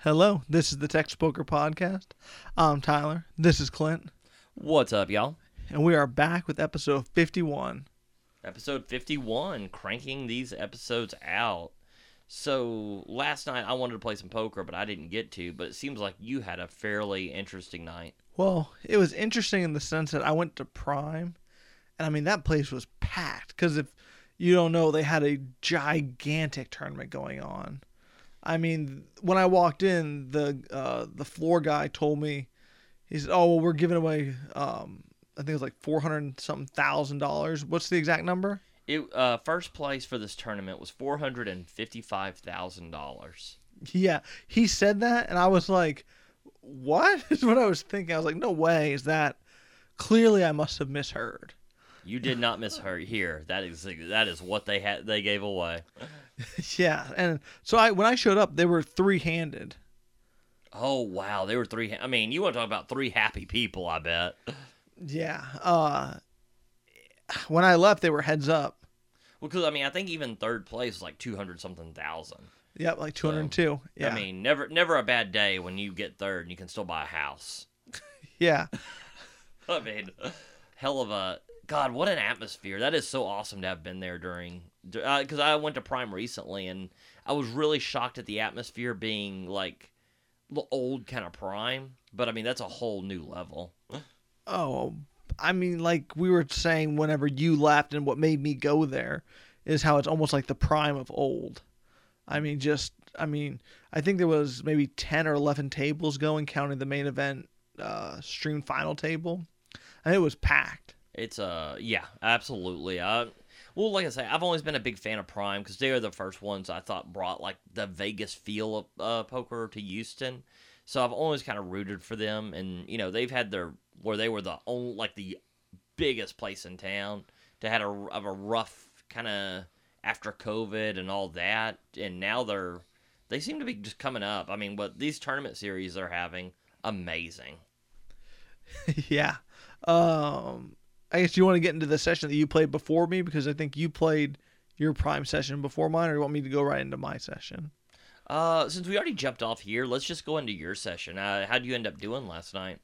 Hello, this is the Text Poker Podcast. I'm Tyler. This is Clint. What's up, y'all? And we are back with episode 51. Episode 51, cranking these episodes out. So, last night I wanted to play some poker, but I didn't get to. But it seems like you had a fairly interesting night. Well, it was interesting in the sense that I went to Prime, and I mean, that place was packed. Because if you don't know, they had a gigantic tournament going on. I mean, when I walked in, the uh, the floor guy told me, he said, "Oh, well, we're giving away, um, I think it was like four hundred something thousand dollars. What's the exact number?" It uh, first place for this tournament was four hundred and fifty-five thousand dollars. Yeah, he said that, and I was like, "What?" is what I was thinking. I was like, "No way, is that?" Clearly, I must have misheard. You did not miss her here. That is that is what they had. They gave away. yeah, and so I when I showed up, they were three handed. Oh wow, they were three. I mean, you want to talk about three happy people? I bet. Yeah. Uh, when I left, they were heads up. Well, because I mean, I think even third place was like two hundred something thousand. Yep, like two hundred and two. Yeah. I mean, never never a bad day when you get third and you can still buy a house. yeah. I mean, hell of a God, what an atmosphere! That is so awesome to have been there during. Because uh, I went to Prime recently, and I was really shocked at the atmosphere being like the old kind of Prime. But I mean, that's a whole new level. Oh, I mean, like we were saying, whenever you left, and what made me go there is how it's almost like the Prime of old. I mean, just I mean, I think there was maybe ten or eleven tables going, counting the main event uh, stream final table, and it was packed. It's uh yeah, absolutely. Uh well, like I say, I've always been a big fan of Prime because they are the first ones I thought brought like the Vegas feel of uh, poker to Houston. So I've always kind of rooted for them, and you know they've had their where they were the only like the biggest place in town to had a of a rough kind of after COVID and all that, and now they're they seem to be just coming up. I mean, what these tournament series they're having, amazing. yeah. Um, I guess you want to get into the session that you played before me because I think you played your prime session before mine, or you want me to go right into my session? Uh, since we already jumped off here, let's just go into your session. Uh, how did you end up doing last night?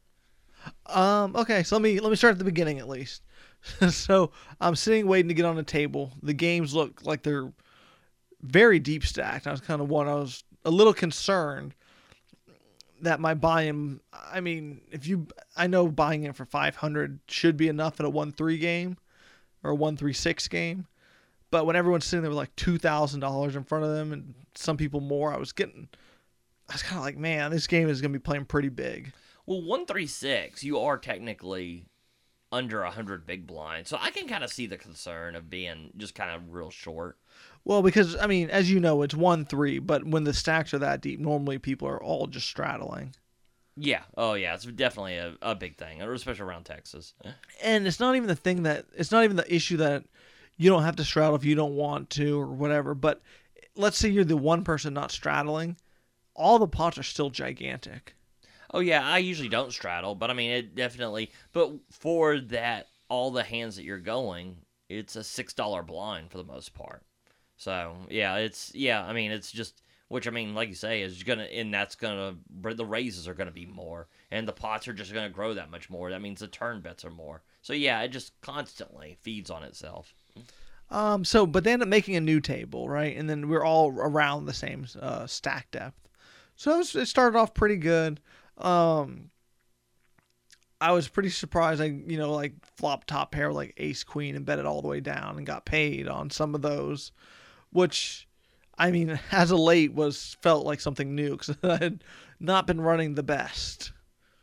Um, okay, so let me let me start at the beginning at least. so I'm sitting waiting to get on the table. The games look like they're very deep stacked. I was kind of one. I was a little concerned that my buy-in I mean, if you I know buying it for 500 should be enough in a 1-3 game or a 1-3-6 game. But when everyone's sitting there with like $2,000 in front of them and some people more, I was getting I was kind of like, man, this game is going to be playing pretty big. Well, 136, you are technically under 100 big blind. So I can kind of see the concern of being just kind of real short. Well, because I mean, as you know, it's one three, but when the stacks are that deep, normally people are all just straddling. Yeah. Oh, yeah. It's definitely a, a big thing, especially around Texas. And it's not even the thing that it's not even the issue that you don't have to straddle if you don't want to or whatever. But let's say you're the one person not straddling, all the pots are still gigantic. Oh yeah, I usually don't straddle, but I mean it definitely. But for that, all the hands that you're going, it's a six dollar blind for the most part. So yeah, it's yeah. I mean, it's just which I mean, like you say, is gonna and that's gonna the raises are gonna be more, and the pots are just gonna grow that much more. That means the turn bets are more. So yeah, it just constantly feeds on itself. Um. So, but they end up making a new table, right? And then we're all around the same uh, stack depth. So it, started off pretty good. Um. I was pretty surprised. I, you know, like flop top pair like ace queen and bet it all the way down and got paid on some of those which I mean, as a late was felt like something new because I had not been running the best.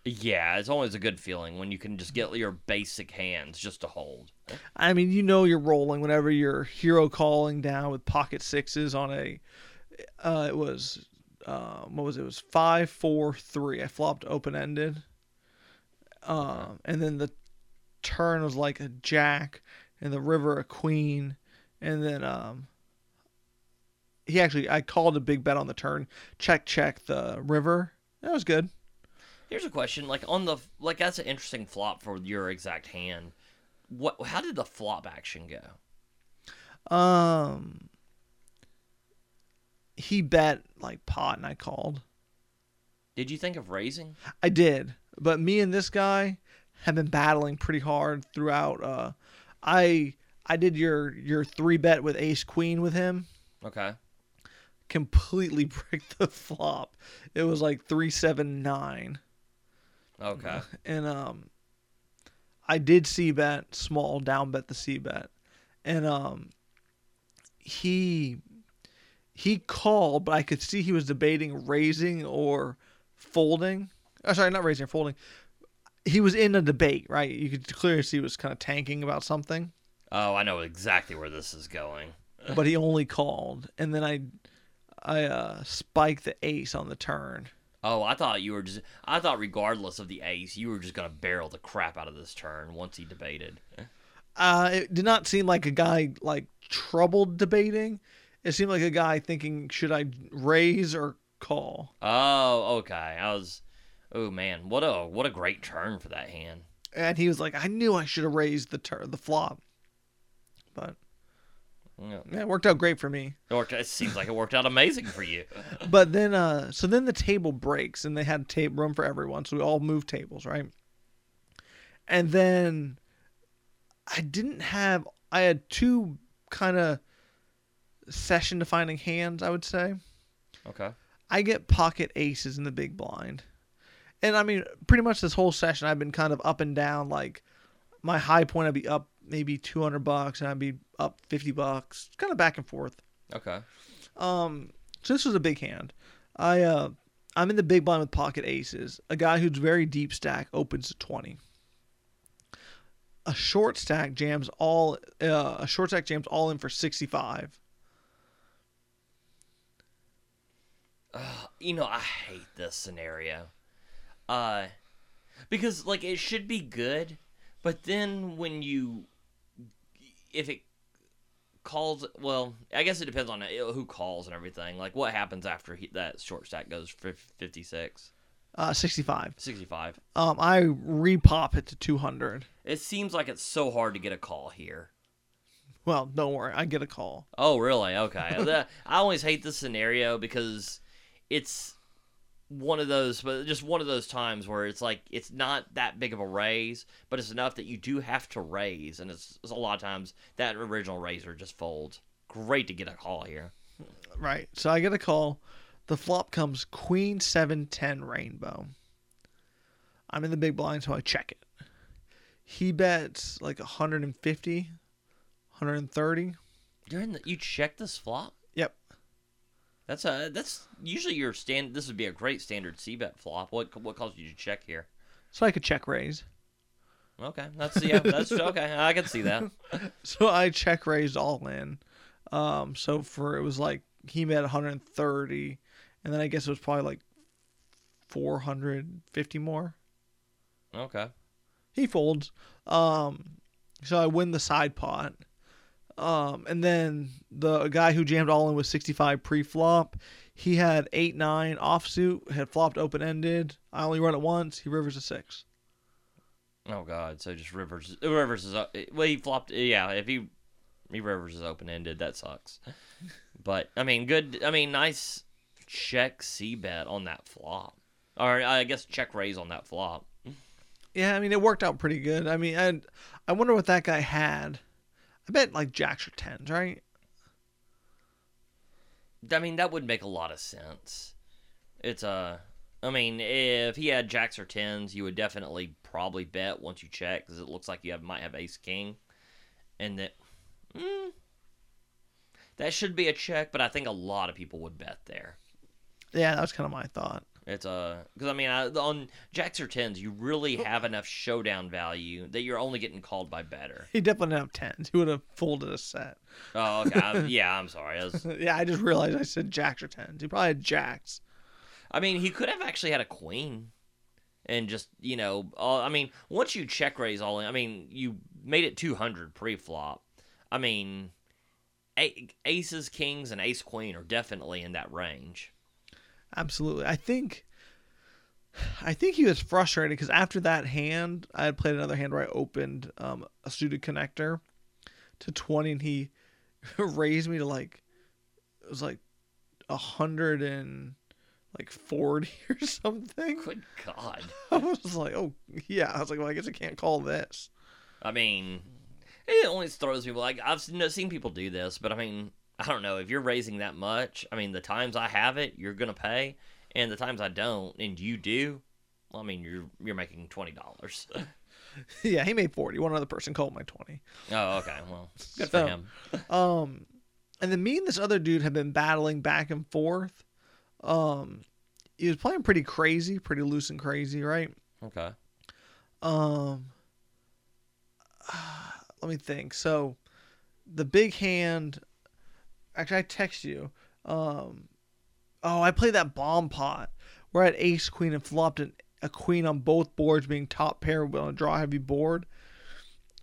Yeah, it's always a good feeling when you can just get your basic hands just to hold. I mean, you know you're rolling whenever you're hero calling down with pocket sixes on a. Uh, it was, uh, what was it? it? was five, four, three. I flopped open ended, um, and then the turn was like a jack, and the river a queen, and then um, he actually I called a big bet on the turn. Check check the river. That was good. Here's a question: like on the like that's an interesting flop for your exact hand. What? How did the flop action go? Um, he bet like pot, and I called. Did you think of raising? I did, but me and this guy have been battling pretty hard throughout. Uh, I I did your your three bet with Ace Queen with him. Okay. Completely bricked the flop. It was like three seven nine, Okay. and um, I did C bet small down bet the C bet, and um, he he called, but I could see he was debating raising or folding. Oh, sorry, not raising or folding. He was in a debate, right? You could clearly see he was kind of tanking about something, Oh, I know exactly where this is going. but he only called, and then I I uh, spiked the ace on the turn. Oh, I thought you were just. I thought, regardless of the ace, you were just gonna barrel the crap out of this turn once he debated. Uh, it did not seem like a guy like troubled debating. It seemed like a guy thinking, should I raise or call? Oh, okay. I was. Oh man, what a what a great turn for that hand. And he was like, I knew I should have raised the turn, the flop. But Yeah, yeah, it worked out great for me. It, worked, it seems like it worked out amazing for you. But then, uh, so then the table breaks, and they had table room for everyone, so we all moved tables, right? And then I didn't have. I had two kind of session defining hands. I would say. Okay. I get pocket aces in the big blind. And I mean, pretty much this whole session, I've been kind of up and down. Like, my high point, I'd be up maybe 200 bucks, and I'd be up 50 bucks, kind of back and forth. Okay. Um, so this was a big hand. I, uh, I'm in the big blind with pocket aces. A guy who's very deep stack opens to 20. A short stack jams all, uh, a short stack jams all in for 65. You know, I hate this scenario. Uh because like it should be good, but then when you if it calls well, I guess it depends on uh, who calls and everything. Like what happens after he, that short stack goes for 56, Uh, 65. 65. Um, I repop it to 200. It seems like it's so hard to get a call here. Well, don't worry, I get a call. Oh, really? Okay. I always hate this scenario because it's one of those, but just one of those times where it's like it's not that big of a raise, but it's enough that you do have to raise, and it's, it's a lot of times that original raiser just folds. Great to get a call here. Right. So I get a call. The flop comes Queen seven ten rainbow. I'm in the big blind, so I check it. He bets like 150, 130. You're in the, you check this flop. That's a that's usually your stand. This would be a great standard c bet flop. What what caused you to check here? So I could check raise. Okay, that's yeah, that's okay. I can see that. So I check raised all in. Um, so for it was like he bet 130, and then I guess it was probably like 450 more. Okay. he folds. Um, so I win the side pot. Um, and then the guy who jammed all in with 65 pre-flop, he had eight nine offsuit, had flopped open ended. I only run it once. He rivers a six. Oh God! So just Rivers. Rivers is. Well, he flopped. Yeah, if he he Rivers is open ended, that sucks. But I mean, good. I mean, nice check C bet on that flop, or I guess check raise on that flop. Yeah, I mean it worked out pretty good. I mean, I I wonder what that guy had. I bet like jacks or tens, right? I mean, that would make a lot of sense. It's a. I mean, if he had jacks or tens, you would definitely probably bet once you check because it looks like you have might have ace king, and that. Mm, that should be a check, but I think a lot of people would bet there. Yeah, that was kind of my thought. It's uh, a because I mean I, on jacks or tens, you really oh. have enough showdown value that you're only getting called by better. He definitely didn't have tens. He would have folded a set. Oh, okay. I- yeah, I'm sorry. I, was, yeah, I just realized I said jacks or tens. He probably had jacks. I mean, he could have actually had a queen, and just you know, all, I mean, once you check raise all in, I mean, you made it 200 pre-flop. I mean, a- aces, kings, and ace queen are definitely in that range. Absolutely. I think I think he was frustrated because after that hand, I had played another hand where I opened um, a suited connector to 20 and he raised me to like it was like a hundred and like 40 or something. Good God. I was like, oh, yeah. I was like, well, I guess I can't call this. I mean, it always throws people like I've seen, seen people do this, but I mean, I don't know if you're raising that much. I mean, the times I have it, you're gonna pay, and the times I don't, and you do, well, I mean, you're you're making twenty dollars. yeah, he made 40. One other person called my 20. oh, okay. Well, good So- for him. Um, and then me and this other dude have been battling back and forth. Um, he was playing pretty crazy, pretty loose and crazy, right? Okay. Um, let me think. So, the big hand. Actually, I text you. Um, oh, I played that bomb pot where I had ace queen and flopped an, a queen on both boards, being top pair on a draw heavy board.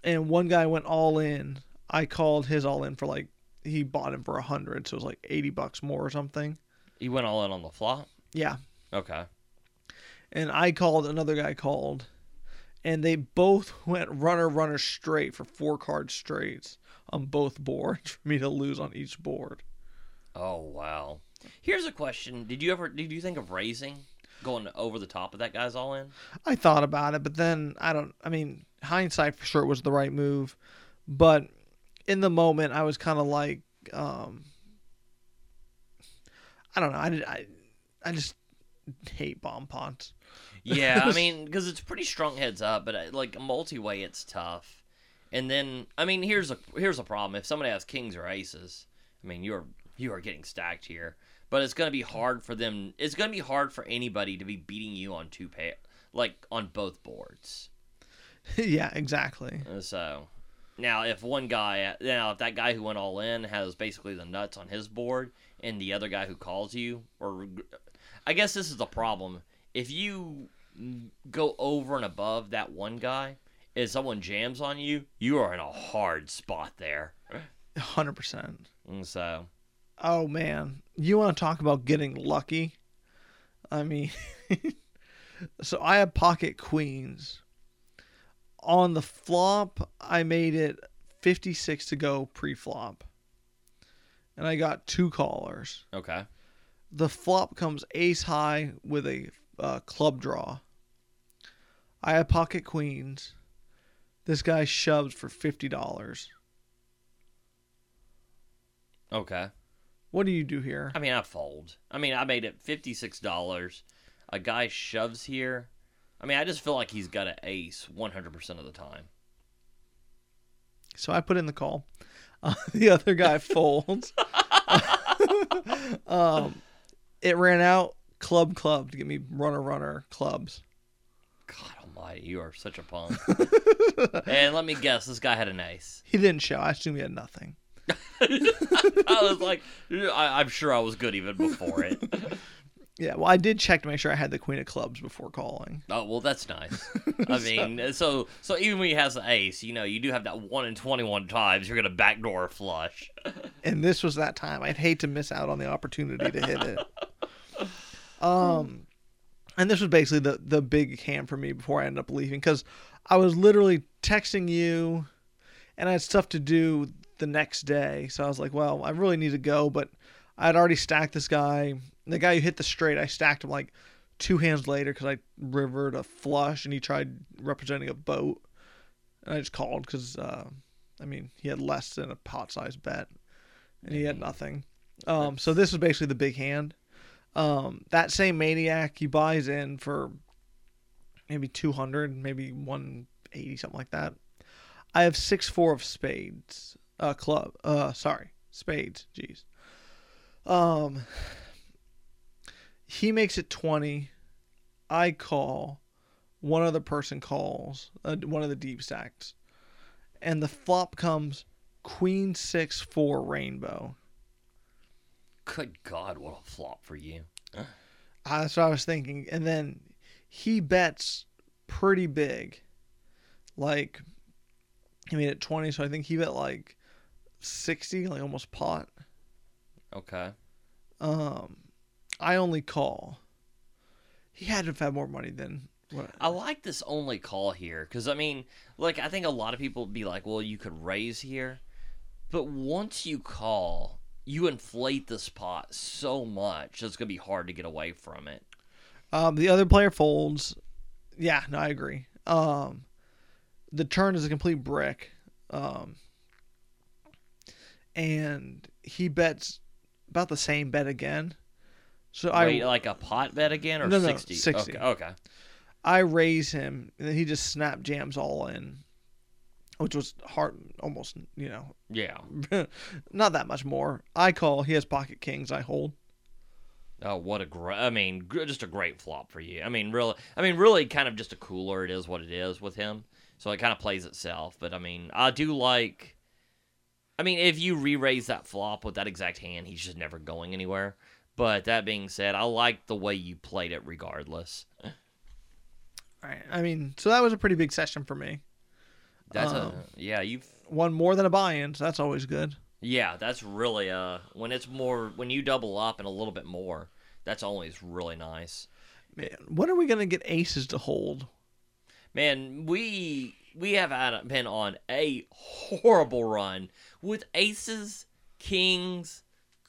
And one guy went all in. I called his all in for like he bought him for a hundred, so it was like eighty bucks more or something. He went all in on the flop. Yeah, Okay. and I called another guy called, and they both went runner runner straight for four card straights on both boards for me to lose on each board. Oh wow. Here's a question: Did you ever did you think of raising, going over the top of that guy's all in? I thought about it, but then I don't. I mean, hindsight for sure was the right move, but in the moment I was kind of like, um, I don't know. I did. I, I just hate bomb pots. Yeah, I mean, because it's pretty strong heads up, but uh, like multi way, it's tough. And then, I mean, here's a here's a problem: if somebody has kings or aces, I mean, you're you are getting stacked here. But it's gonna be hard for them. It's gonna be hard for anybody to be beating you on two pair, like on both boards. yeah, exactly. Uh, So now, if one guy, now if that guy who went all in has basically the nuts on his board, and the other guy who calls you, or I guess this is the problem. If you go over and above that one guy, if someone jams on you, you are in a hard spot there. Hundred percent. So, Oh man, you want to talk about getting lucky? I mean, so I have pocket queens. On the flop, I made it 56 to go pre-flop. And I got two callers. okay, The flop comes ace high with a uh, club draw. I have pocket queens. This guy shoves for $50. okay. What do you do here? I mean, I fold. I mean, I made it fifty six dollars. A guy shoves here. I mean, I just feel like he's got an ace one hundred percent of the time. So I put in the call. Uh, the other guy folds. um, it ran out club club to give me runner runner clubs. Almighty, you are such a punk. and let me guess, this guy had an ace. He didn't show. I assume he had nothing. I was like, I, I'm sure I was good even before it. Yeah, well, I did check to make sure I had the queen of clubs before calling. Oh well, that's nice. I mean, so so even when he has an ace, you know, you do have that one in twenty one times you're gonna backdoor flush. And this was that time. I'd hate to miss out on the opportunity to hit it. Um, and this was basically the the big hand for me before I ended up leaving because I was literally texting you, and I had stuff to do the next day. So I was like, well, I really need to go, but I had already stacked this guy. The guy who hit the straight, I stacked him like two hands later because I rivered a flush, and he tried representing a boat, and I just called because uh, I mean he had less than a pot sized bet, and he had nothing. Um, so this was basically the big hand. Um, that same maniac he buys in for maybe 200, maybe 180, something like that. I have six four of spades, uh, club. Uh, sorry, spades. Jeez. Um, he makes it 20. I call. One other person calls. Uh, one of the deep stacks, and the flop comes queen six four rainbow. Good God, what a flop for you. Uh, That's what I was thinking. And then he bets pretty big. Like, he made it 20, so I think he bet like 60, like almost pot. Okay. Um, I only call. He had to have had more money than what. I like this only call here because I mean, like I think a lot of people would be like, "Well, you could raise here," but once you call, you inflate this pot so much, it's gonna be hard to get away from it. Um, the other player folds. Yeah, no, I agree. Um, the turn is a complete brick. Um, and he bets about the same bet again. So Wait, I like a pot bet again or No, no, 60? 60. Okay. okay. I raise him, and then he just snap jams all in, which was hard, almost you know, Yeah. not that much more. I call. He has pocket kings. I hold. Oh, what a great! I mean, gr- just a great flop for you. I mean, really. I mean, really, kind of just a cooler. It is what it is with him. So it kind of plays itself. But I mean, I do like. I mean, if you re-raise that flop with that exact hand, he's just never going anywhere. But that being said, I like the way you played it, regardless. All right. I mean, so that was a pretty big session for me. That's Um, a yeah. You've won more than a buy-in, so that's always good. yeah. That's really uh when it's more when you double up and a little bit more. That's always really nice. Man, when are we gonna get aces to hold? Man, we we have had been on a horrible run with aces, kings,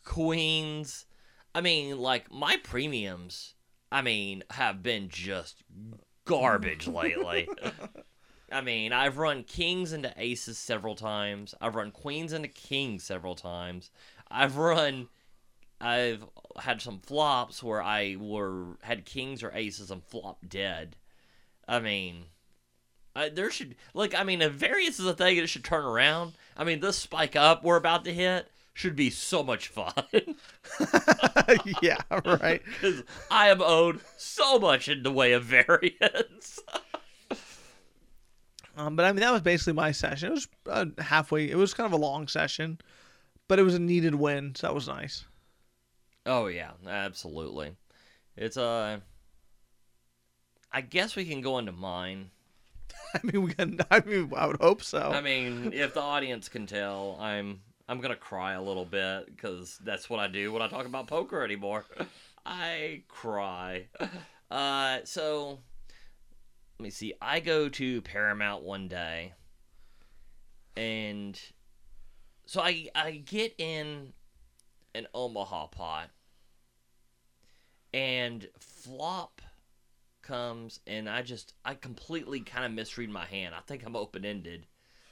queens. I mean, like my premiums. I mean, have been just garbage lately. I mean, I've run kings into aces several times. I've run queens into kings several times. I've run I've had some flops where I were had kings or aces and flop dead. I mean, I, there should like I mean, if variance is a thing, it should turn around. I mean, this spike up we're about to hit should be so much fun yeah, right. because I am owed so much in the way of variance. Um, but I mean, that was basically my session. It was uh, halfway. It was kind of a long session, but it was a needed win, so that was nice. oh yeah, absolutely. It's uh, I guess we can go into mine. I mean, we can. I mean, I would hope so. I mean, if the audience can tell, I'm I'm gonna cry a little bit because that's what I do when I talk about poker anymore. I cry. Uh, so let me see. I go to Paramount one day, and so I I get in an Omaha pot, and flop comes, and I just I completely kind of misread my hand. I think I'm open ended.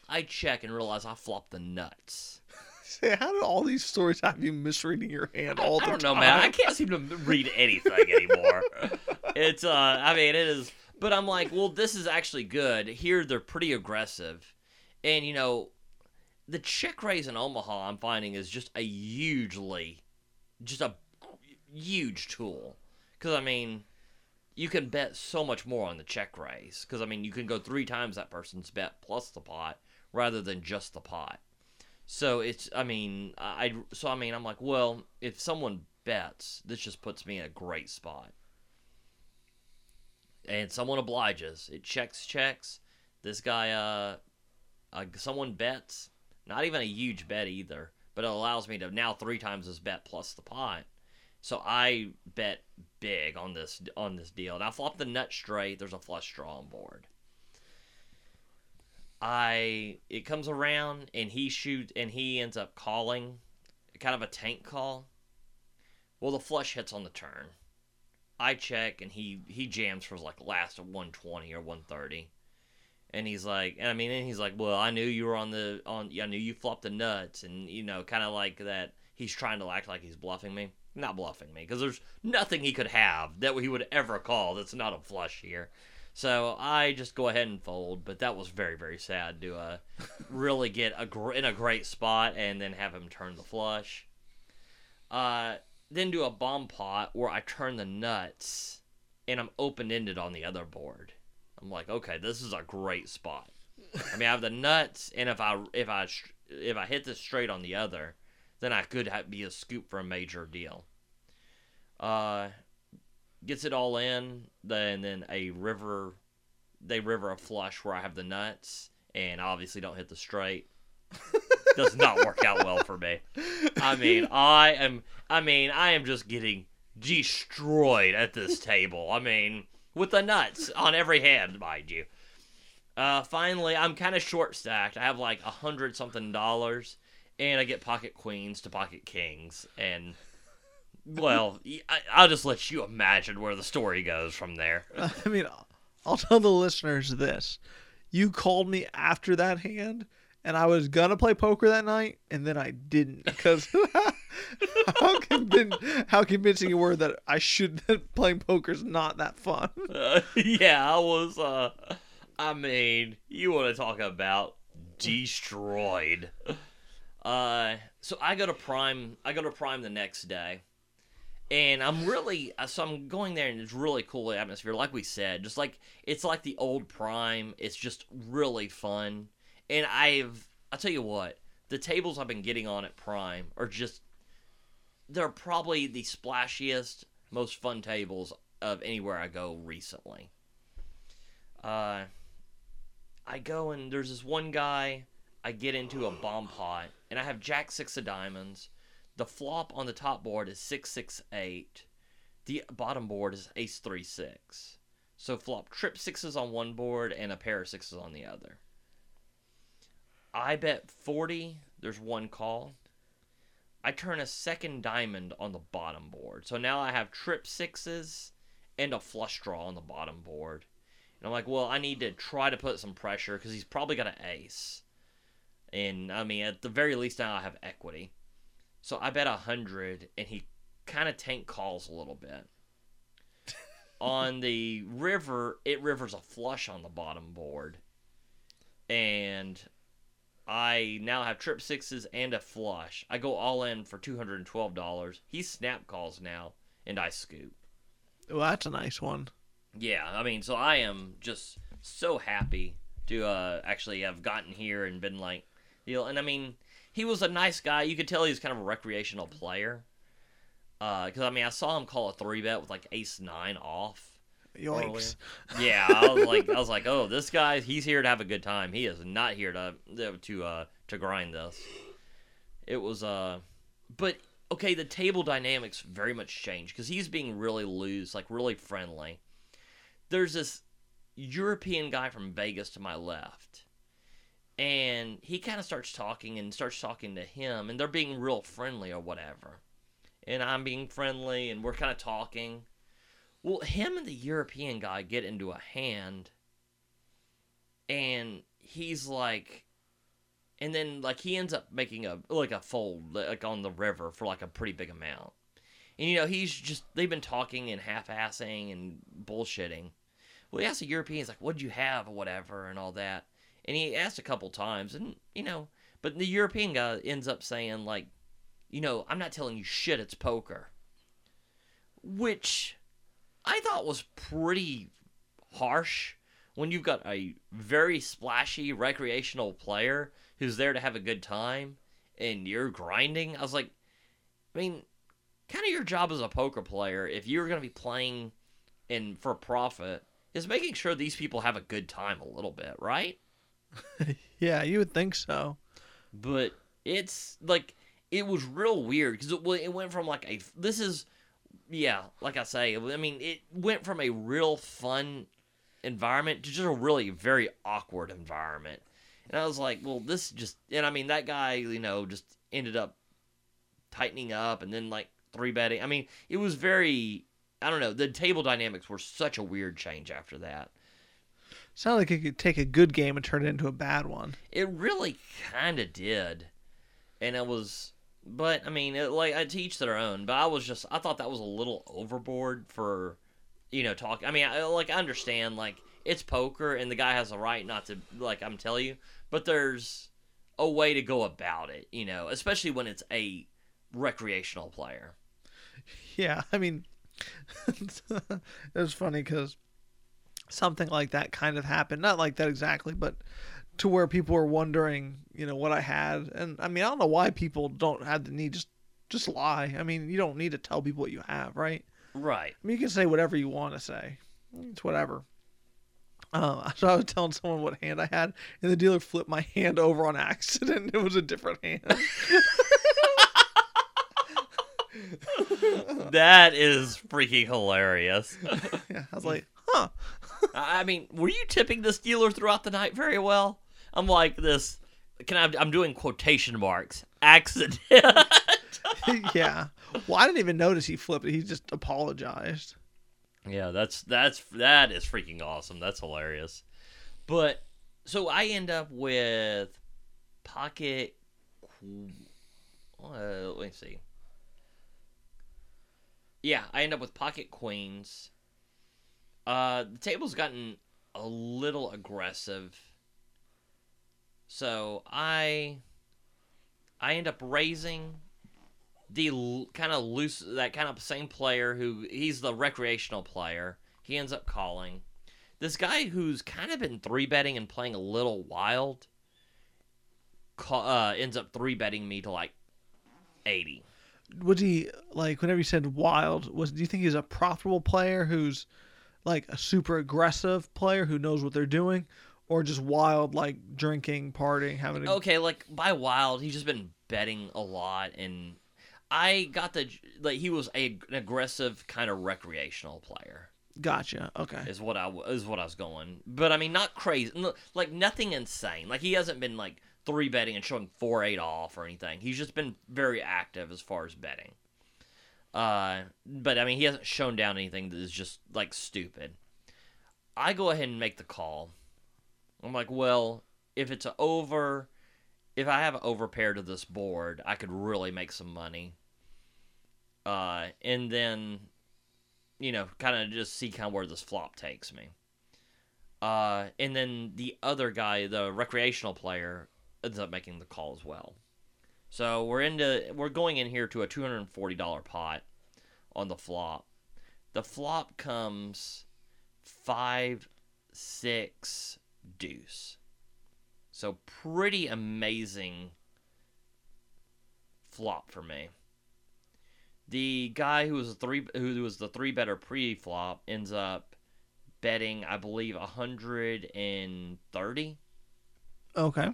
I check and realize I flopped the nuts. Say, how do all these stories have you misreading your hand all the time? I don't time? know, man. I can't seem to read anything anymore. it's uh, I mean, it is. But I'm like, well, this is actually good. Here, they're pretty aggressive, and you know, the check raise in Omaha, I'm finding is just a hugely, just a huge tool. Because I mean, you can bet so much more on the check raise. Because I mean, you can go three times that person's bet plus the pot rather than just the pot. So it's, I mean, I so I mean, I'm like, well, if someone bets, this just puts me in a great spot. And someone obliges. It checks checks. This guy, uh, uh, someone bets. Not even a huge bet either, but it allows me to now three times his bet plus the pot. So I bet big on this on this deal. Now flop the nut straight. There's a flush draw on board. I it comes around and he shoots and he ends up calling, kind of a tank call. Well, the flush hits on the turn. I check and he he jams for like last of 120 or 130. And he's like, and I mean, and he's like, well, I knew you were on the on. I knew you flopped the nuts, and you know, kind of like that. He's trying to act like he's bluffing me. Not bluffing me, because there's nothing he could have that he would ever call that's not a flush here. So I just go ahead and fold. But that was very very sad to uh, really get a gr- in a great spot and then have him turn the flush. Uh, then do a bomb pot where I turn the nuts, and I'm open ended on the other board. I'm like, okay, this is a great spot. I mean, I have the nuts, and if I if I if I hit this straight on the other, then I could ha- be a scoop for a major deal. Uh, gets it all in, then then a river, they river a flush where I have the nuts, and obviously don't hit the straight. Does not work out well for me. I mean, I am. I mean, I am just getting destroyed at this table. I mean, with the nuts on every hand, mind you. Uh, finally, I'm kind of short stacked. I have like a hundred something dollars, and I get pocket queens to pocket kings, and well, I, will just let you imagine where the story goes from there. I mean, I'll tell the listeners this: you called me after that hand, and I was gonna play poker that night, and then I didn't because how, convin- how convincing you were that I should that playing poker's not that fun. Uh, yeah, I was. uh I mean, you want to talk about destroyed? Uh, so I go to Prime. I go to Prime the next day, and I'm really uh, so I'm going there, and it's really cool atmosphere. Like we said, just like it's like the old Prime. It's just really fun, and I've I'll tell you what, the tables I've been getting on at Prime are just they're probably the splashiest, most fun tables of anywhere I go recently. Uh, I go and there's this one guy. I get into a bomb pot, and I have Jack six of diamonds. The flop on the top board is six six eight. The bottom board is ace three six. So flop trip sixes on one board and a pair of sixes on the other. I bet forty. There's one call. I turn a second diamond on the bottom board. So now I have trip sixes and a flush draw on the bottom board. And I'm like, well, I need to try to put some pressure because he's probably got an ace. And I mean, at the very least, now I have equity. So I bet a hundred, and he kind of tank calls a little bit. on the river, it rivers a flush on the bottom board, and I now have trip sixes and a flush. I go all in for two hundred and twelve dollars. He snap calls now, and I scoop. Well, that's a nice one. Yeah, I mean, so I am just so happy to uh, actually have gotten here and been like, you know, and I mean, he was a nice guy. You could tell he was kind of a recreational player. Because I mean, I saw him call a three bet with like ace nine off. Yoinks. Yeah, I was like, I was like, oh, this guy, he's here to have a good time. He is not here to to uh to grind this. It was uh, but okay, the table dynamics very much changed because he's being really loose, like really friendly. There's this European guy from Vegas to my left, and he kind of starts talking and starts talking to him, and they're being real friendly or whatever, and I'm being friendly, and we're kind of talking. Well, him and the European guy get into a hand, and he's like, and then like he ends up making a like a fold like on the river for like a pretty big amount, and you know he's just they've been talking and half-assing and bullshitting. Well, he asked the European, he's like, "What'd you have?" or whatever, and all that, and he asked a couple times, and you know, but the European guy ends up saying like, you know, I'm not telling you shit, it's poker, which I thought was pretty harsh when you've got a very splashy recreational player who's there to have a good time and you're grinding. I was like, I mean, kind of your job as a poker player, if you're going to be playing and for profit, is making sure these people have a good time a little bit, right? yeah, you would think so. But it's like it was real weird because it, it went from like a this is yeah, like I say, I mean, it went from a real fun environment to just a really very awkward environment. And I was like, well, this just, and I mean, that guy, you know, just ended up tightening up and then like three betting. I mean, it was very, I don't know, the table dynamics were such a weird change after that. Sounded like it could take a good game and turn it into a bad one. It really kind of did. And it was, but I mean, it, like I teach their own. But I was just, I thought that was a little overboard for, you know, talk. I mean, I, like I understand, like it's poker, and the guy has a right not to, like I'm telling you. But there's a way to go about it, you know, especially when it's a recreational player. Yeah, I mean, it was funny because something like that kind of happened. Not like that exactly, but to where people were wondering, you know, what I had. And I mean, I don't know why people don't have the need just just lie. I mean, you don't need to tell people what you have, right? Right. I mean, you can say whatever you want to say. It's whatever. Uh, so I was telling someone what hand I had, and the dealer flipped my hand over on accident. It was a different hand. that is freaking hilarious. yeah, I was like, huh. I mean, were you tipping this dealer throughout the night very well? I'm like this. Can I? I'm doing quotation marks accident. yeah. Well, I didn't even notice he flipped it. He just apologized. Yeah, that's that's that is freaking awesome. That's hilarious. But so I end up with pocket. Uh, let me see. Yeah, I end up with pocket queens. Uh, the table's gotten a little aggressive, so I I end up raising the kind of loose that kind of same player who he's the recreational player. He ends up calling this guy who's kind of been three betting and playing a little wild. Uh, ends up three betting me to like eighty. Was he like whenever you said wild? Was do you think he's a profitable player who's like a super aggressive player who knows what they're doing, or just wild like drinking, partying, having a Okay, like by wild, he's just been betting a lot, and I got the like he was a, an aggressive kind of recreational player. gotcha? Okay, is what I is what I was going. But I mean, not crazy, like nothing insane. Like he hasn't been like three betting and showing four eight off or anything. He's just been very active as far as betting. Uh, but I mean, he hasn't shown down anything that is just like stupid. I go ahead and make the call. I'm like, well, if it's a over, if I have an over pair to this board, I could really make some money. Uh, and then you know, kind of just see kind of where this flop takes me. Uh, and then the other guy, the recreational player, ends up making the call as well. So we're into we're going in here to a two hundred and forty dollar pot on the flop. The flop comes five, six, deuce. So pretty amazing flop for me. The guy who was a three who was the three better pre flop ends up betting, I believe, hundred and thirty. okay.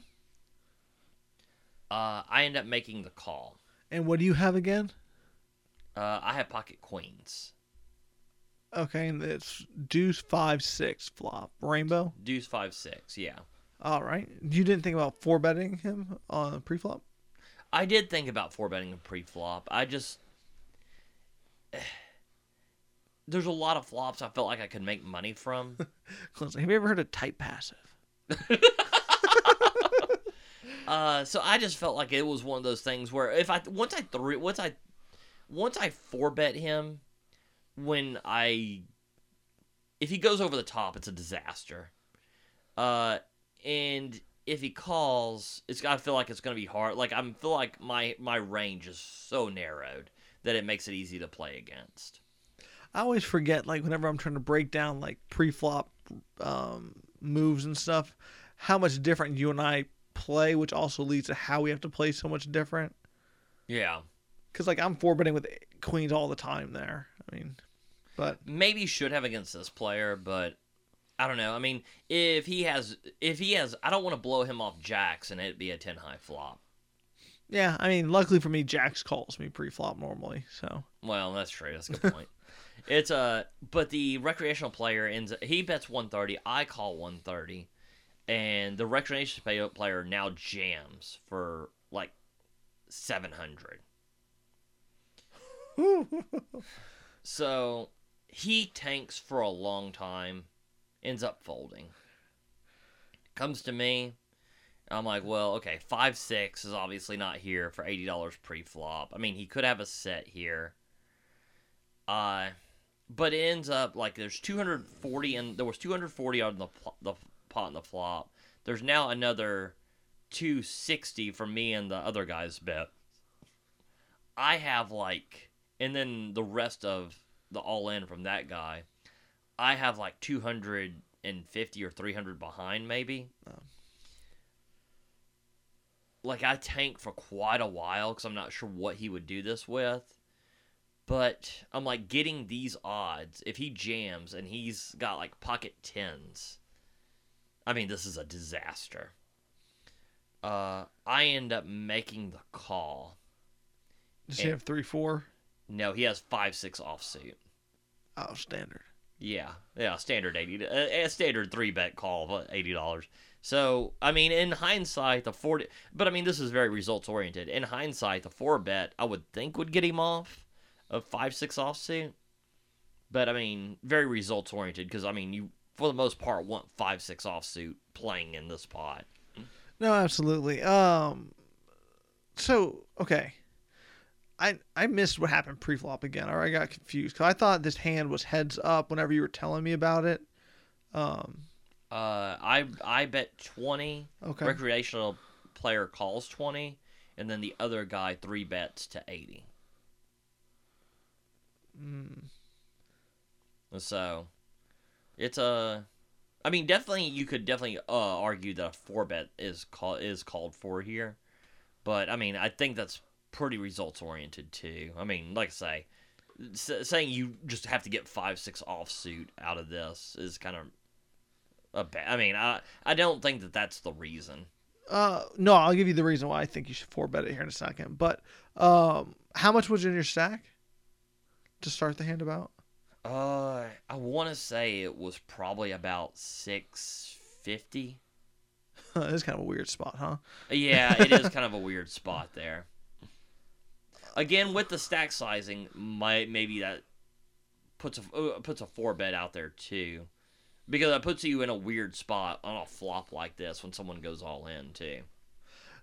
Uh, I end up making the call. And what do you have again? Uh, I have pocket queens, Okay, and it's deuce five six flop rainbow. deuce five six. Yeah, All right. You didn't think about four betting him on pre-flop? I did think about four betting a pre flop. I just there's a lot of flops I felt like I could make money from. Have you ever heard of tight passive? Uh, so I just felt like it was one of those things where if I once I three once I once I four bet him when I if he goes over the top, it's a disaster. Uh, and if he calls, it's I feel like it's gonna be hard. Like I feel like my my range is so narrowed that it makes it easy to play against. I always forget, like, whenever I'm trying to break down, like, pre flop um, moves and stuff, how much different you and I play, which also leads to how we have to play so much different. Yeah, Because, like, I'm four betting with queens all the time there. I mean, but maybe should have against this player, but I don't know. I mean, if he has, if he has, I don't want to blow him off jacks and it be a ten high flop. yeah, I mean, luckily for me, jacks calls me pre flop normally. So, Well, that's true. That's a good point. it's a, but the recreational player ends. He bets one thirty. I call one thirty, and the recreational player now jams for like seven hundred. So he tanks for a long time, ends up folding. Comes to me. I'm like, well, okay, five six is obviously not here for eighty dollars pre flop. I mean, he could have a set here. Uh, but it ends up like there's 240 and there was 240 on the pl- the pot and the flop. There's now another 260 from me and the other guy's bet. I have like, and then the rest of the all in from that guy, I have like 250 or 300 behind maybe. Oh. Like I tank for quite a while because I'm not sure what he would do this with. But I'm like getting these odds. If he jams and he's got like pocket tens, I mean, this is a disaster. Uh, I end up making the call. does he have three four? No, he has five six offsuit. Oh, standard. Yeah, yeah, standard eighty, a, a standard three bet call of eighty dollars. So I mean, in hindsight, the four, but I mean, this is very results oriented. In hindsight, the four bet I would think would get him off of five six offsuit, but I mean, very results oriented because I mean, you for the most part want five six offsuit playing in this pot. No, absolutely. Um, so okay, I I missed what happened pre-flop again, or I got confused because I thought this hand was heads up whenever you were telling me about it. Um, Uh, I I bet twenty. okay. Recreational player calls twenty, and then the other guy three bets to eighty. Mm, So, it's a. I mean, definitely you could definitely uh, argue that a four bet is call is called for here, but I mean I think that's pretty results oriented too. I mean, like I say, s- saying you just have to get five six offsuit out of this is kind of a bad. I mean, I I don't think that that's the reason. uh, no, I'll give you the reason why I think you should four bet it here in a second. But um, how much was in your stack to start the hand about? Uh, I want to say it was probably about six fifty. it's kind of a weird spot, huh? Yeah, it is kind of a weird spot there. Again, with the stack sizing, might maybe that puts a uh, puts a four bet out there too, because that puts you in a weird spot on a flop like this when someone goes all in too.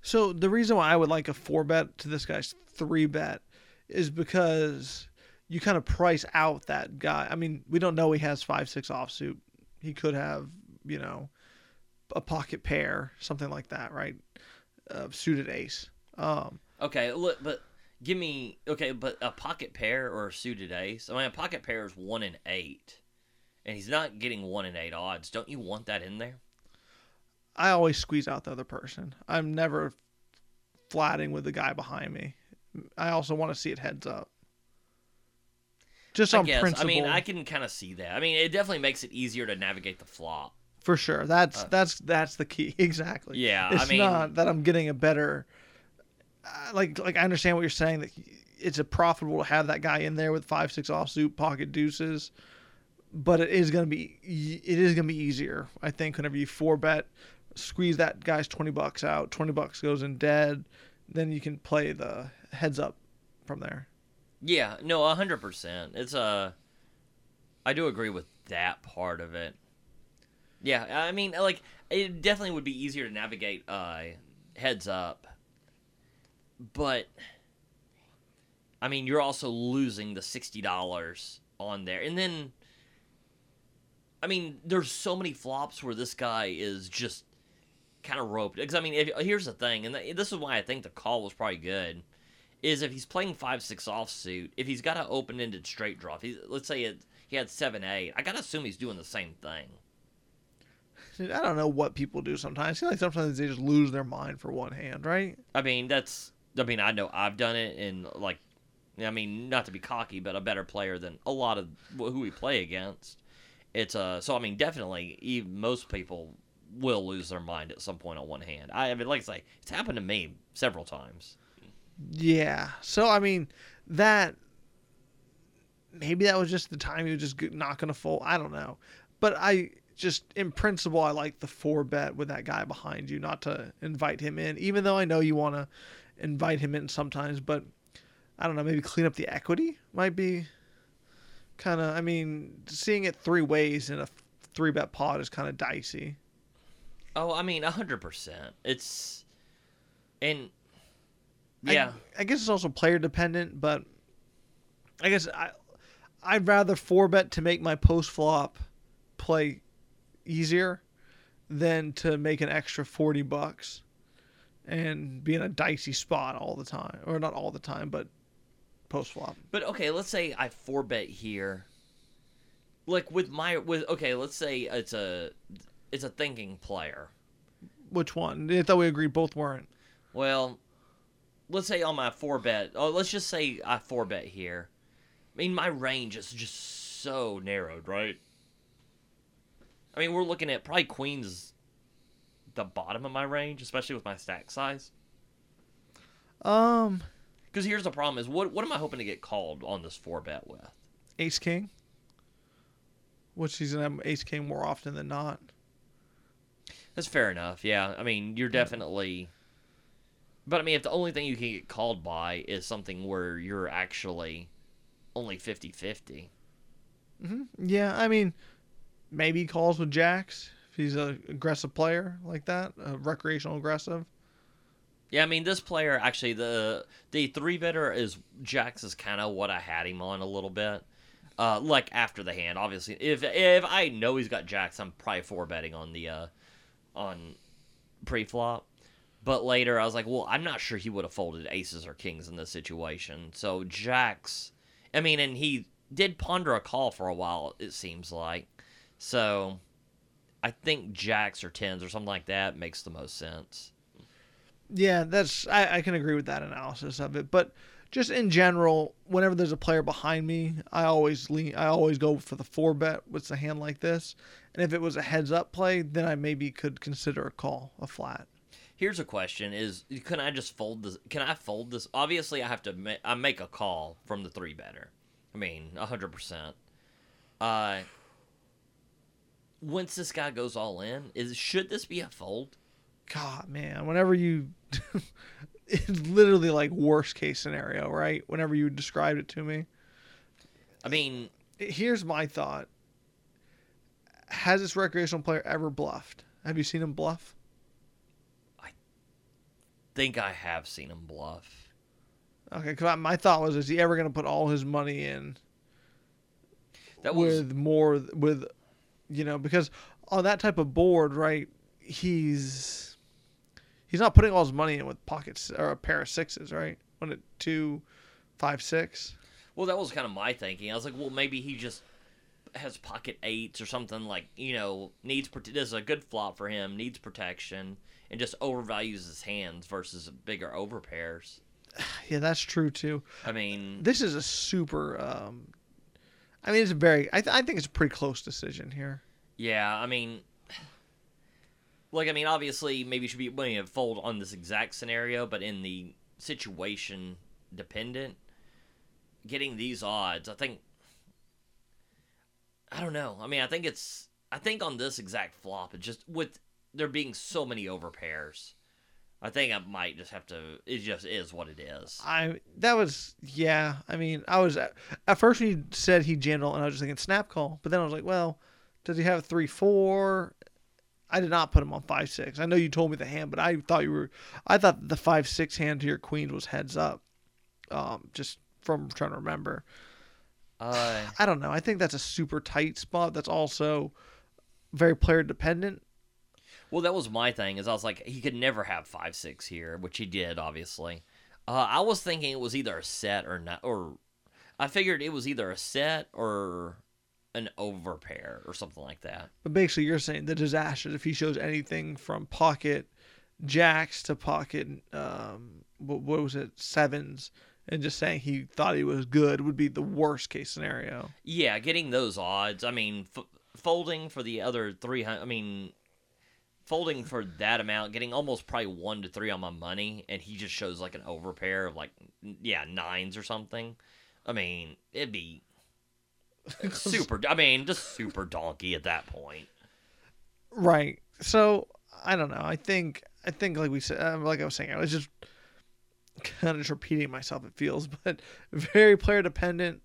So the reason why I would like a four bet to this guy's three bet is because you kind of price out that guy. I mean, we don't know he has five six offsuit. He could have, you know, a pocket pair, something like that, right? Uh, suited ace. Um, Okay, look, but give me okay, but a pocket pair or a suited ace. I mean, a pocket pair is one in eight, and he's not getting one in eight odds. Don't you want that in there? I always squeeze out the other person. I'm never flatting with the guy behind me. I also want to see it heads up. Just I on guess. principle. I mean, I can kind of see that. I mean, it definitely makes it easier to navigate the flop. For sure. That's Uh, that's that's the key. Exactly. Yeah, It's I mean, not that I'm getting a better like like I understand what you're saying that it's a profitable to have that guy in there with 5 6 offsuit pocket deuces, but it is to be it is to be easier. I think whenever you four bet squeeze that guy's 20 bucks out, 20 bucks goes in dead, then you can play the heads up from there. yeah, no, hundred percent. It's a. I do agree with that part of it. Yeah, I mean, like it definitely would be easier to navigate uh, heads up, but I mean, you're also losing the sixty dollars on there, and then. I mean, there's so many flops where this guy is just kind of roped. Because I mean, if, here's the thing, and th- this is why I think the call was probably good. Is if he's playing five six offsuit, if he's got an open ended straight draw, if he's, let's say it, he had seven eight, I gotta assume he's doing the same thing. I don't know what people do sometimes. I feel like sometimes they just lose their mind for one hand, right? I mean, that's. I mean, I know I've done it, and like, I mean, not to be cocky, but a better player than a lot of who we play against. It's uh, so I mean, definitely, even most people will lose their mind at some point on one hand. I, I mean, like I say, it's happened to me several times. Yeah. So I mean, that maybe that was just the time was just not going to fold. I don't know, but I just in principle I like the four bet with that guy behind you, not to invite him in, even though I know you want to invite him in sometimes. But I don't know, maybe clean up the equity might be kind of. I mean, seeing it three ways in a three bet pot is kind of dicey. Oh, I mean, hundred percent. It's and I- yeah, I, guess it's also player dependent, but I guess I I'd rather four bet to make my post flop play easier than to make an extra forty bucks and be in a dicey spot all the time, or not all the time, but post flop. but okay. Let's say I four bet here. Like with my with okay, let's say it's a it's a thinking player. Which one? I thought we agreed both weren't. Well, let's say on my four bet. Oh, let's just say I four bet here. I mean, my range is just so narrowed, right? I mean, we're looking at probably queens the bottom of my range, especially with my stack size. Um, Because here's the problem: is what what am I hoping to get called on this four bet with? ace king. which he's gonna have ace king more often than not. That's fair enough. Yeah, I mean, you're definitely. But I mean, if the only thing you can get called by is something where you're actually only 50 50. hmm Yeah, I mean, maybe calls with jacks he's a aggressive player like that, recreational aggressive. Yeah, I mean, this player actually the the three better is jacks is kind of what I had him on a little bit. Uh, like after the hand, obviously. If if I know he's got jacks, I'm probably four betting on the uh, on pre-flop. But later, I was like, well, I'm not sure he would have folded aces or kings in this situation. So jacks, I mean, and he did ponder a call for a while. It seems like. So, I think Jacks or tens or something like that makes the most sense. Yeah, that's I, I can agree with that analysis of it. But just in general, whenever there's a player behind me, I always lean I always go for the four bet with a hand like this. And if it was a heads up play, then I maybe could consider a call, a flat. Here's a question: Is can I just fold this? Can I fold this? Obviously, I have to. Ma- I make a call from the three better. I mean, hundred percent. Uh, once this guy goes all in, is should this be a fold? God, man, whenever you it's literally like worst case scenario, right? Whenever you described it to me. I mean, Here's my thought. Has this recreational player ever bluffed? Have you seen him bluff? I think I have seen him bluff. Okay, because my thought was, is he ever going to put all his money in That was with more with, you know, because on that type of board, right? He's he's not putting all his money in with pockets or a pair of sixes, right? When it two, five, six. well. That was kind of my thinking. I was like, well, maybe he just has pocket eights or something like you know needs. This is a good flop for him. Needs protection and just overvalues his hands versus bigger overpairs. Yeah, that's true too. I mean, This is a super. Um, I mean, it's a very. I, th- I think it's a pretty close decision here. Yeah, I mean, like I mean, obviously, maybe you should be willing to fold on this exact scenario, but in the situation dependent, getting these odds, I think. I don't know. I mean, I think it's. I think on this exact flop, it just with there being so many overpairs, I think I might just have to. It just is what it is. I that was yeah. I mean, I was at, at first when you said he gentle, and I was just thinking snap call, but then I was like, well, does he have three four? I did not put him on five six. I know you told me the hand, but I thought you were. I thought the five six hand to your queen was heads up. Um, just from trying to remember. Uh, I don't know. I think that's a super tight spot. That's also very player dependent. Well, that was my thing. Is I was like, he could never have five six here, which he did, obviously. Uh, I was thinking it was either a set or not, or I figured it was either a set or an overpair or something like that. But basically, you're saying the disaster if he shows anything from pocket jacks to pocket, um, what, what was it, sevens, and just saying he thought he was good would be the worst case scenario. Yeah, getting those odds. I mean, f- folding for the other three hundred. I mean, folding for that amount, getting almost probably one to three on my money, and he just shows like an overpair of like yeah nines or something. I mean, it'd be super. I mean, just super donkey at that point. Right. So I don't know. I think I think like we said, uh, like I was saying, I was just kind of just repeating myself. It feels, but very player dependent.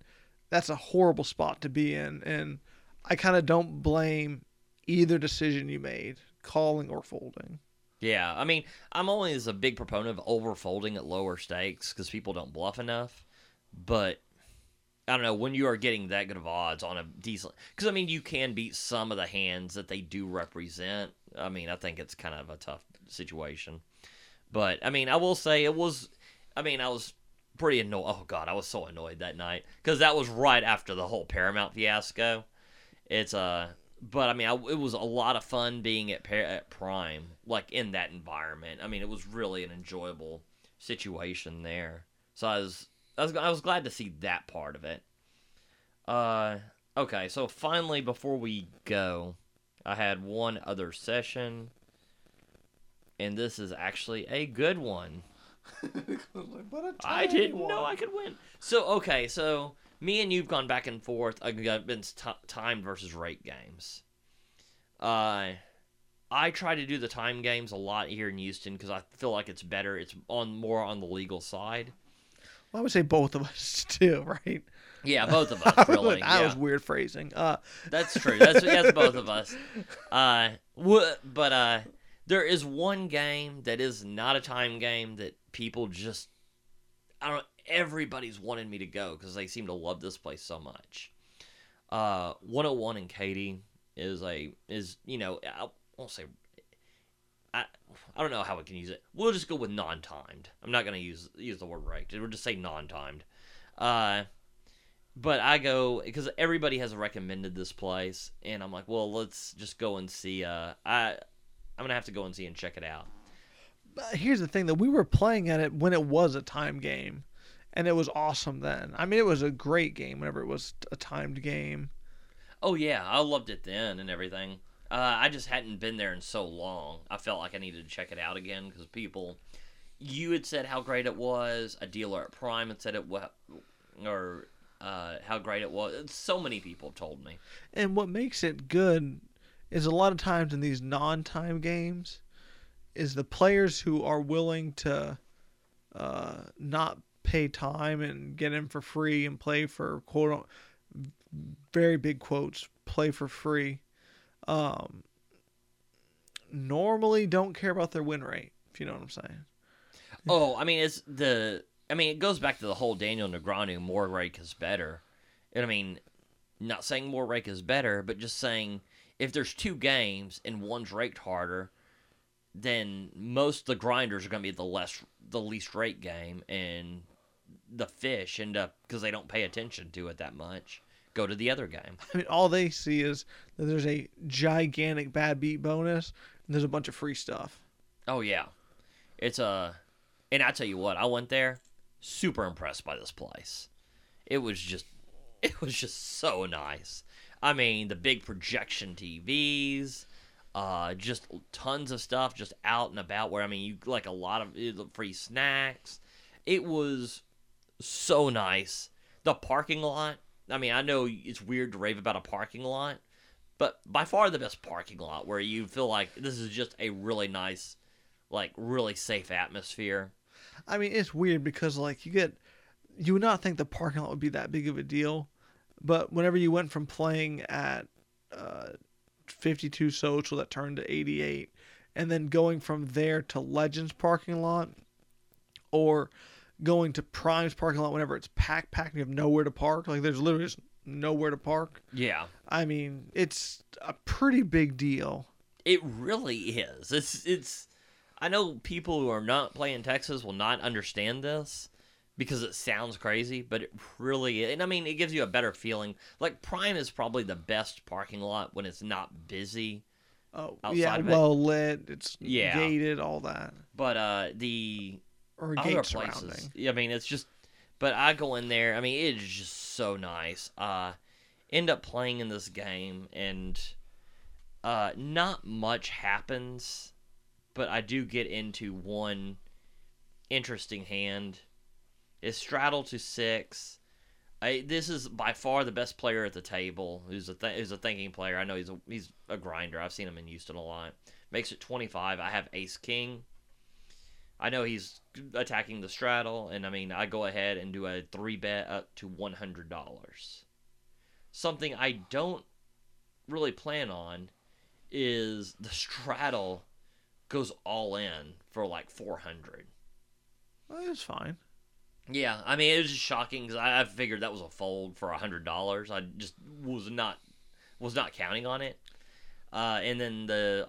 That's a horrible spot to be in, and I kind of don't blame either decision you made, calling or folding. Yeah, I mean, I'm always a big proponent of overfolding at lower stakes because people don't bluff enough. But I don't know when you are getting that good of odds on a decent. Because I mean, you can beat some of the hands that they do represent. I mean, I think it's kind of a tough situation. But I mean, I will say it was. I mean, I was pretty annoyed. Oh God, I was so annoyed that night because that was right after the whole Paramount fiasco. It's uh but I mean, I, it was a lot of fun being at, at Prime, like in that environment. I mean, it was really an enjoyable situation there. So I was, I was, I was glad to see that part of it. Uh, okay, so finally, before we go, I had one other session, and this is actually a good one. I didn't know I could win. So okay, so me and you've gone back and forth against t- time versus rate games. Uh, I try to do the time games a lot here in Houston because I feel like it's better. It's on more on the legal side. Well, I would say both of us too, right? Yeah, both of us really. that yeah. was weird phrasing. Uh, That's true. That's that's both of us. Uh, wh- but uh, there is one game that is not a time game that people just I don't. Everybody's wanted me to go because they seem to love this place so much. Uh, 101 and Katy is a is you know I won't say I I don't know how we can use it. We'll just go with non-timed. I'm not gonna use use the word right. We'll just say non-timed. Uh, but I go because everybody has recommended this place, and I'm like, well, let's just go and see. Uh, I I'm gonna have to go and see and check it out. but here's the thing that we were playing at it when it was a time game, and it was awesome then. I mean, it was a great game whenever it was a timed game. Oh yeah, I loved it then and everything. Uh, I just hadn't been there in so long. I felt like I needed to check it out again because people, you had said how great it was. A dealer at Prime had said it was, or uh, how great it was. So many people told me. And what makes it good is a lot of times in these non-time games is the players who are willing to uh, not pay time and get in for free and play for quote very big quotes play for free um, normally don't care about their win rate if you know what i'm saying Oh, I mean, it's the. I mean, it goes back to the whole Daniel Negreanu more rake is better. And I mean, not saying more rake is better, but just saying if there's two games and one's raked harder, then most the grinders are going to be the less the least rate game, and the fish end up because they don't pay attention to it that much. Go to the other game. I mean, all they see is that there's a gigantic bad beat bonus and there's a bunch of free stuff. Oh yeah, it's a, and I tell you what, I went there, super impressed by this place. It was just, it was just so nice. I mean, the big projection TVs, uh, just tons of stuff just out and about. Where I mean, you like a lot of uh, free snacks. It was so nice. The parking lot. I mean, I know it's weird to rave about a parking lot, but by far the best parking lot where you feel like this is just a really nice like really safe atmosphere. I mean, it's weird because like you get, you would not think the parking lot would be that big of a deal, but whenever you went from playing at uh, 52 social that turned to 88, and then going from there to Legends parking lot, or going to Prime's parking lot whenever it's packed, packed, and you have nowhere to park. Like there's literally just nowhere to park. Yeah. I mean, it's a pretty big deal. It really is. It's it's I know people who are not playing Texas will not understand this because it sounds crazy, but it really and I mean it gives you a better feeling. Like Prime is probably the best parking lot when it's not busy. Oh, yeah, well lit. It's Yeah. gated, all that, But uh the or a other gate places. I mean, it's just. But I go in there. I mean, it is just so nice. Uh, end up playing in this game, and uh, not much happens, but I do get into one interesting hand. Is straddle to six. I, this is by far the best player at the table. Who's a th- who's a thinking player. I know he's a he's a grinder. I've seen him in Houston a lot. Makes it twenty five. I have Ace King. I know he's attacking the straddle, and I mean, I go ahead and do a three bet up to one hundred dollars. Something I don't really plan on is the straddle goes all in for like four hundred. Well, it's fine. Yeah, I mean, it was just shocking because I, I figured that was a fold for a hundred dollars. I just was not was not counting on it. Uh, and then the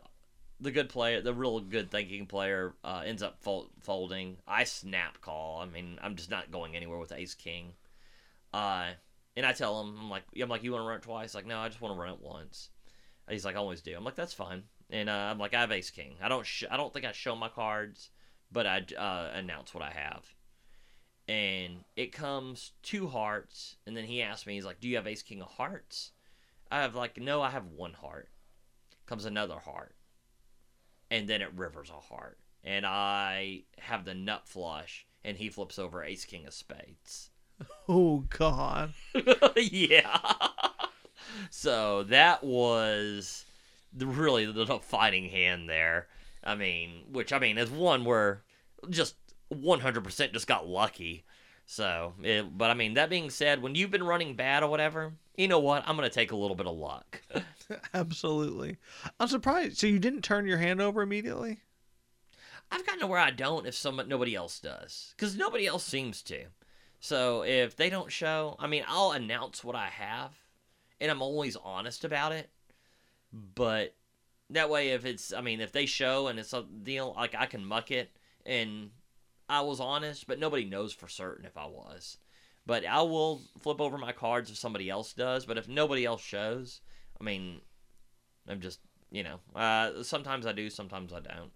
the good player, the real good thinking player, uh, ends up fol- folding. I snap call. I mean, I'm just not going anywhere with Ace King. Uh, and I tell him, I'm like, I'm like, you want to run it twice? Like, no, I just want to run it once. He's like, I always do. I'm like, that's fine. And uh, I'm like, I have Ace King. I don't, sh- I don't think I show my cards, but I uh, announce what I have and it comes two hearts and then he asks me he's like do you have ace king of hearts i have like no i have one heart comes another heart and then it rivers a heart and i have the nut flush and he flips over ace king of spades Oh God. yeah. so that was the, really the, the fighting hand there. I mean, which I mean is one where just 100% just got lucky. So, it, but I mean, that being said, when you've been running bad or whatever, you know what? I'm going to take a little bit of luck. Absolutely. I'm surprised. So you didn't turn your hand over immediately? I've gotten to where I don't if some nobody else does, because nobody else seems to. So if they don't show, I mean, I'll announce what I have, and I'm always honest about it. But that way, if it's, I mean, if they show and it's a deal, like I can muck it, and I was honest, but nobody knows for certain if I was. But I will flip over my cards if somebody else does. But if nobody else shows, I mean, I'm just, you know, uh, sometimes I do, sometimes I don't.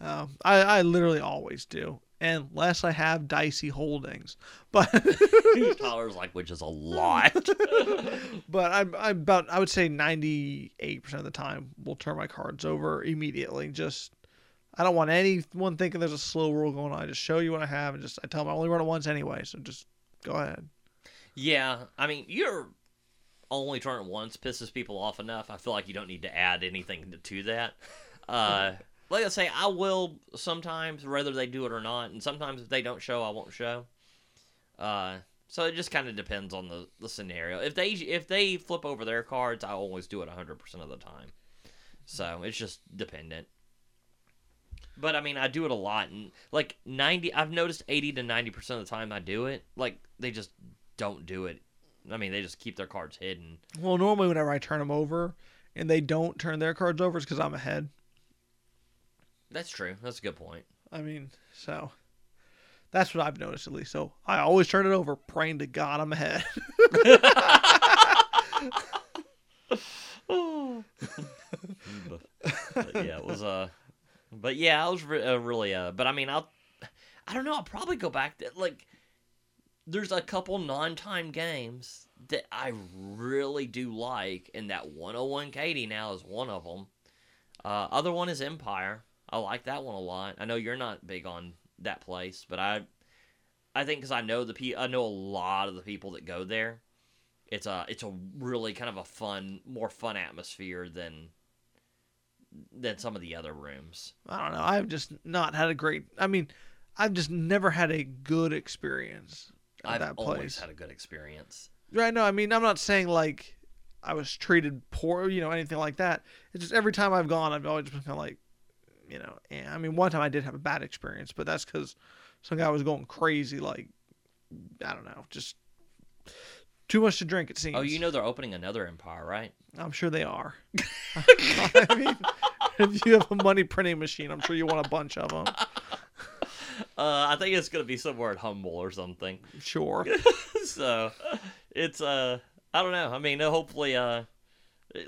Um, I, I literally always do, unless I have dicey holdings. But Tyler's like, which is a lot. but I'm, I'm about I would say 98 percent of the time will turn my cards over immediately. Just I don't want anyone thinking there's a slow roll going on. I just show you what I have and just I tell them I only run it once anyway, so just go ahead. yeah, I mean, you're only turn once pisses people off enough. I feel like you don't need to add anything to, to that. Uh, like I say, I will sometimes, whether they do it or not, and sometimes if they don't show, I won't show. Uh, so it just kind of depends on the, the scenario. If they if they flip over their cards, I always do it 100% of the time. So it's just dependent. But I mean, I do it a lot, and like 90, I've noticed 80 to 90% of the time I do it, like they just don't do it. I mean, they just keep their cards hidden. Well, normally whenever I turn them over and they don't turn their cards over, it's because I'm ahead. That's true. That's a good point. I mean, so that's what I've noticed at least. So I always turn it over, praying to God I'm ahead. yeah, it was uh but yeah, I was re- uh, really uh but I mean, I'll I don't know, I'll probably go back to like there's a couple non-time games that I really do like and that 101 Katy now is one of them. Uh other one is Empire. I like that one a lot. I know you're not big on that place, but I I think cuz I know the pe- I know a lot of the people that go there. It's a it's a really kind of a fun, more fun atmosphere than than some of the other rooms. I don't know. I've just not had a great. I mean, I've just never had a good experience at I've that always place. had a good experience. Right? No, I mean, I'm not saying like I was treated poor, you know, anything like that. It's just every time I've gone, I've always been kind of like, you know, eh. I mean, one time I did have a bad experience, but that's because some guy was going crazy, like I don't know, just too much to drink. It seems. Oh, you know they're opening another Empire, right? I'm sure they are. I mean, if you have a money printing machine, I'm sure you want a bunch of them. Uh, I think it's gonna be somewhere at Humble or something. Sure. so it's uh, I don't know. I mean, uh, hopefully, uh,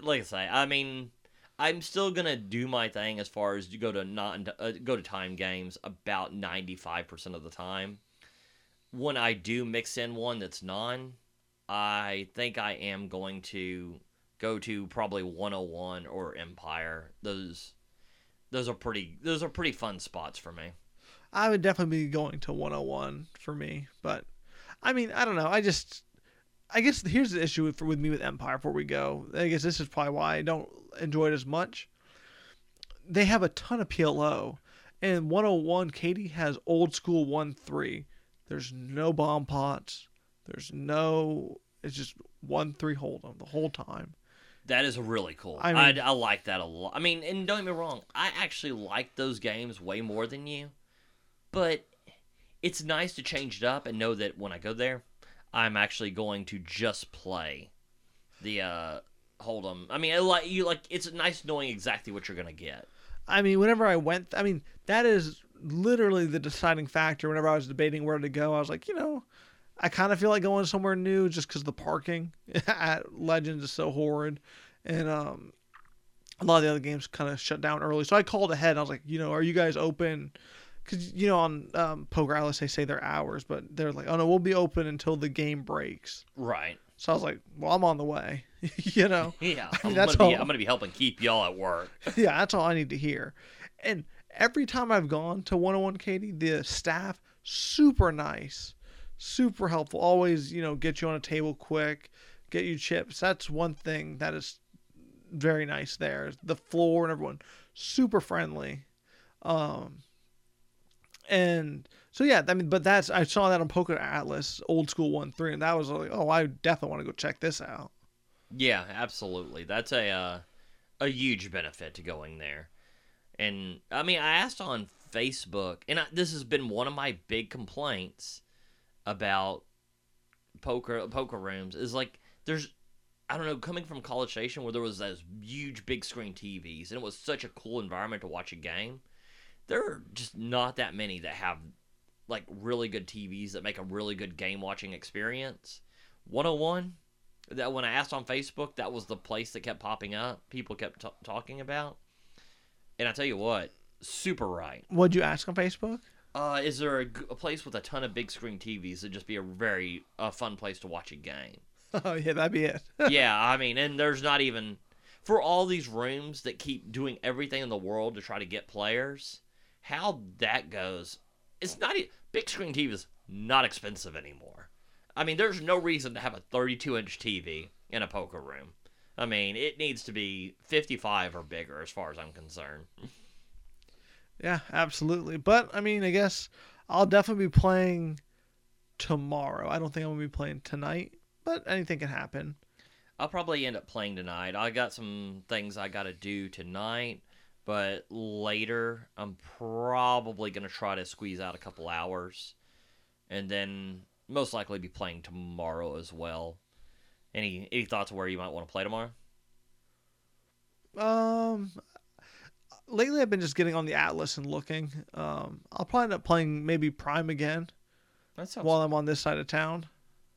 like I say, I mean, I'm still gonna do my thing as far as you go to not uh, go to time games about 95 percent of the time. When I do mix in one that's non, I think I am going to go to probably 101 or Empire. Those those are pretty those are pretty fun spots for me. I would definitely be going to 101 for me, but I mean, I don't know. I just, I guess here's the issue with, with me with Empire. Before we go, I guess this is probably why I don't enjoy it as much. They have a ton of PLO, and 101 Katy has old school one three. There's no bomb pots. There's no. It's just one three hold hold'em the whole time. That is really cool. I I, mean- I, like that a lot. I mean, and don't get me wrong, I actually like those games way more than you. But it's nice to change it up and know that when I go there, I'm actually going to just play the uh Hold'em. I mean, I like you like it's nice knowing exactly what you're gonna get. I mean, whenever I went, I mean, that is literally the deciding factor. Whenever I was debating where to go, I was like, you know, I kind of feel like going somewhere new just because the parking at Legends is so horrid, and um, a lot of the other games kind of shut down early. So I called ahead. And I was like, you know, are you guys open? Because you know, on um, Poker Atlas they say their hours, but they're like, oh no, we'll be open until the game breaks. Right. So I was like, well, I'm on the way. you know. Yeah. I I'm mean, that's gonna be all- I'm gonna be helping keep y'all at work. yeah, that's all I need to hear. And every time I've gone to 101 Katy, the staff super nice. Super helpful. Always, you know, get you on a table quick, get you chips. That's one thing that is very nice there. The floor and everyone super friendly. Um and so yeah, I mean, but that's I saw that on Poker Atlas, old school one three, and that was like, oh, I definitely want to go check this out. Yeah, absolutely. That's a uh, a huge benefit to going there. And I mean, I asked on Facebook, and I, this has been one of my big complaints about poker poker rooms is like there's I don't know coming from College Station where there was those huge big screen TVs and it was such a cool environment to watch a game. There are just not that many that have like really good TVs that make a really good game watching experience. 101 that when I asked on Facebook, that was the place that kept popping up. People kept t- talking about. And I tell you what, super right. What'd you ask on Facebook? Uh, is there a, a, place with a ton of big screen TVs that'd just be a very uh, fun place to watch a game? Oh yeah, that'd be it. yeah, I mean, and there's not even for all these rooms that keep doing everything in the world to try to get players. How that goes, it's not big screen TV is not expensive anymore. I mean, there's no reason to have a 32 inch TV in a poker room. I mean, it needs to be 55 or bigger as far as I'm concerned. Yeah, absolutely. But I mean, I guess I'll definitely be playing tomorrow. I don't think I'm gonna be playing tonight, but anything can happen. I'll probably end up playing tonight. I got some things I got to do tonight, but later I'm probably going to try to squeeze out a couple hours and then most likely be playing tomorrow as well. Any any thoughts of where you might want to play tomorrow? Um, lately I've been just getting on the Atlas and looking. Um, I'll probably end up playing maybe Prime again That sounds while I'm on this side of town.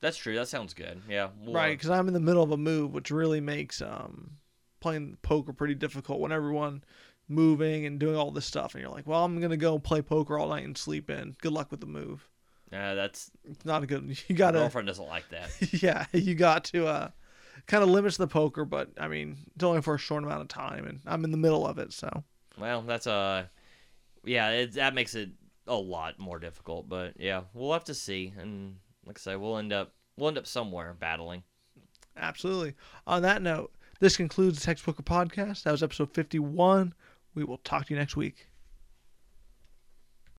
That's true. That sounds good. Yeah. we'll, Right, because I'm in the middle of a move, which really makes um playing poker pretty difficult when everyone moving and doing all this stuff, and you're like, well, I'm gonna go play poker all night and sleep in. Good luck with the move. Uh, that's It's not a good. You gotta, girlfriend doesn't like that. yeah, you got to uh kind of limits the poker, but I mean, it's only for a short amount of time, and I'm in the middle of it, so Well, that's uh, yeah, it, that makes it a lot more difficult. But yeah, we'll have to see. And like I say, we'll end up we'll end up somewhere battling. absolutely. On that note, this concludes the Text Poker Podcast. That was episode 51. We will talk to you next week.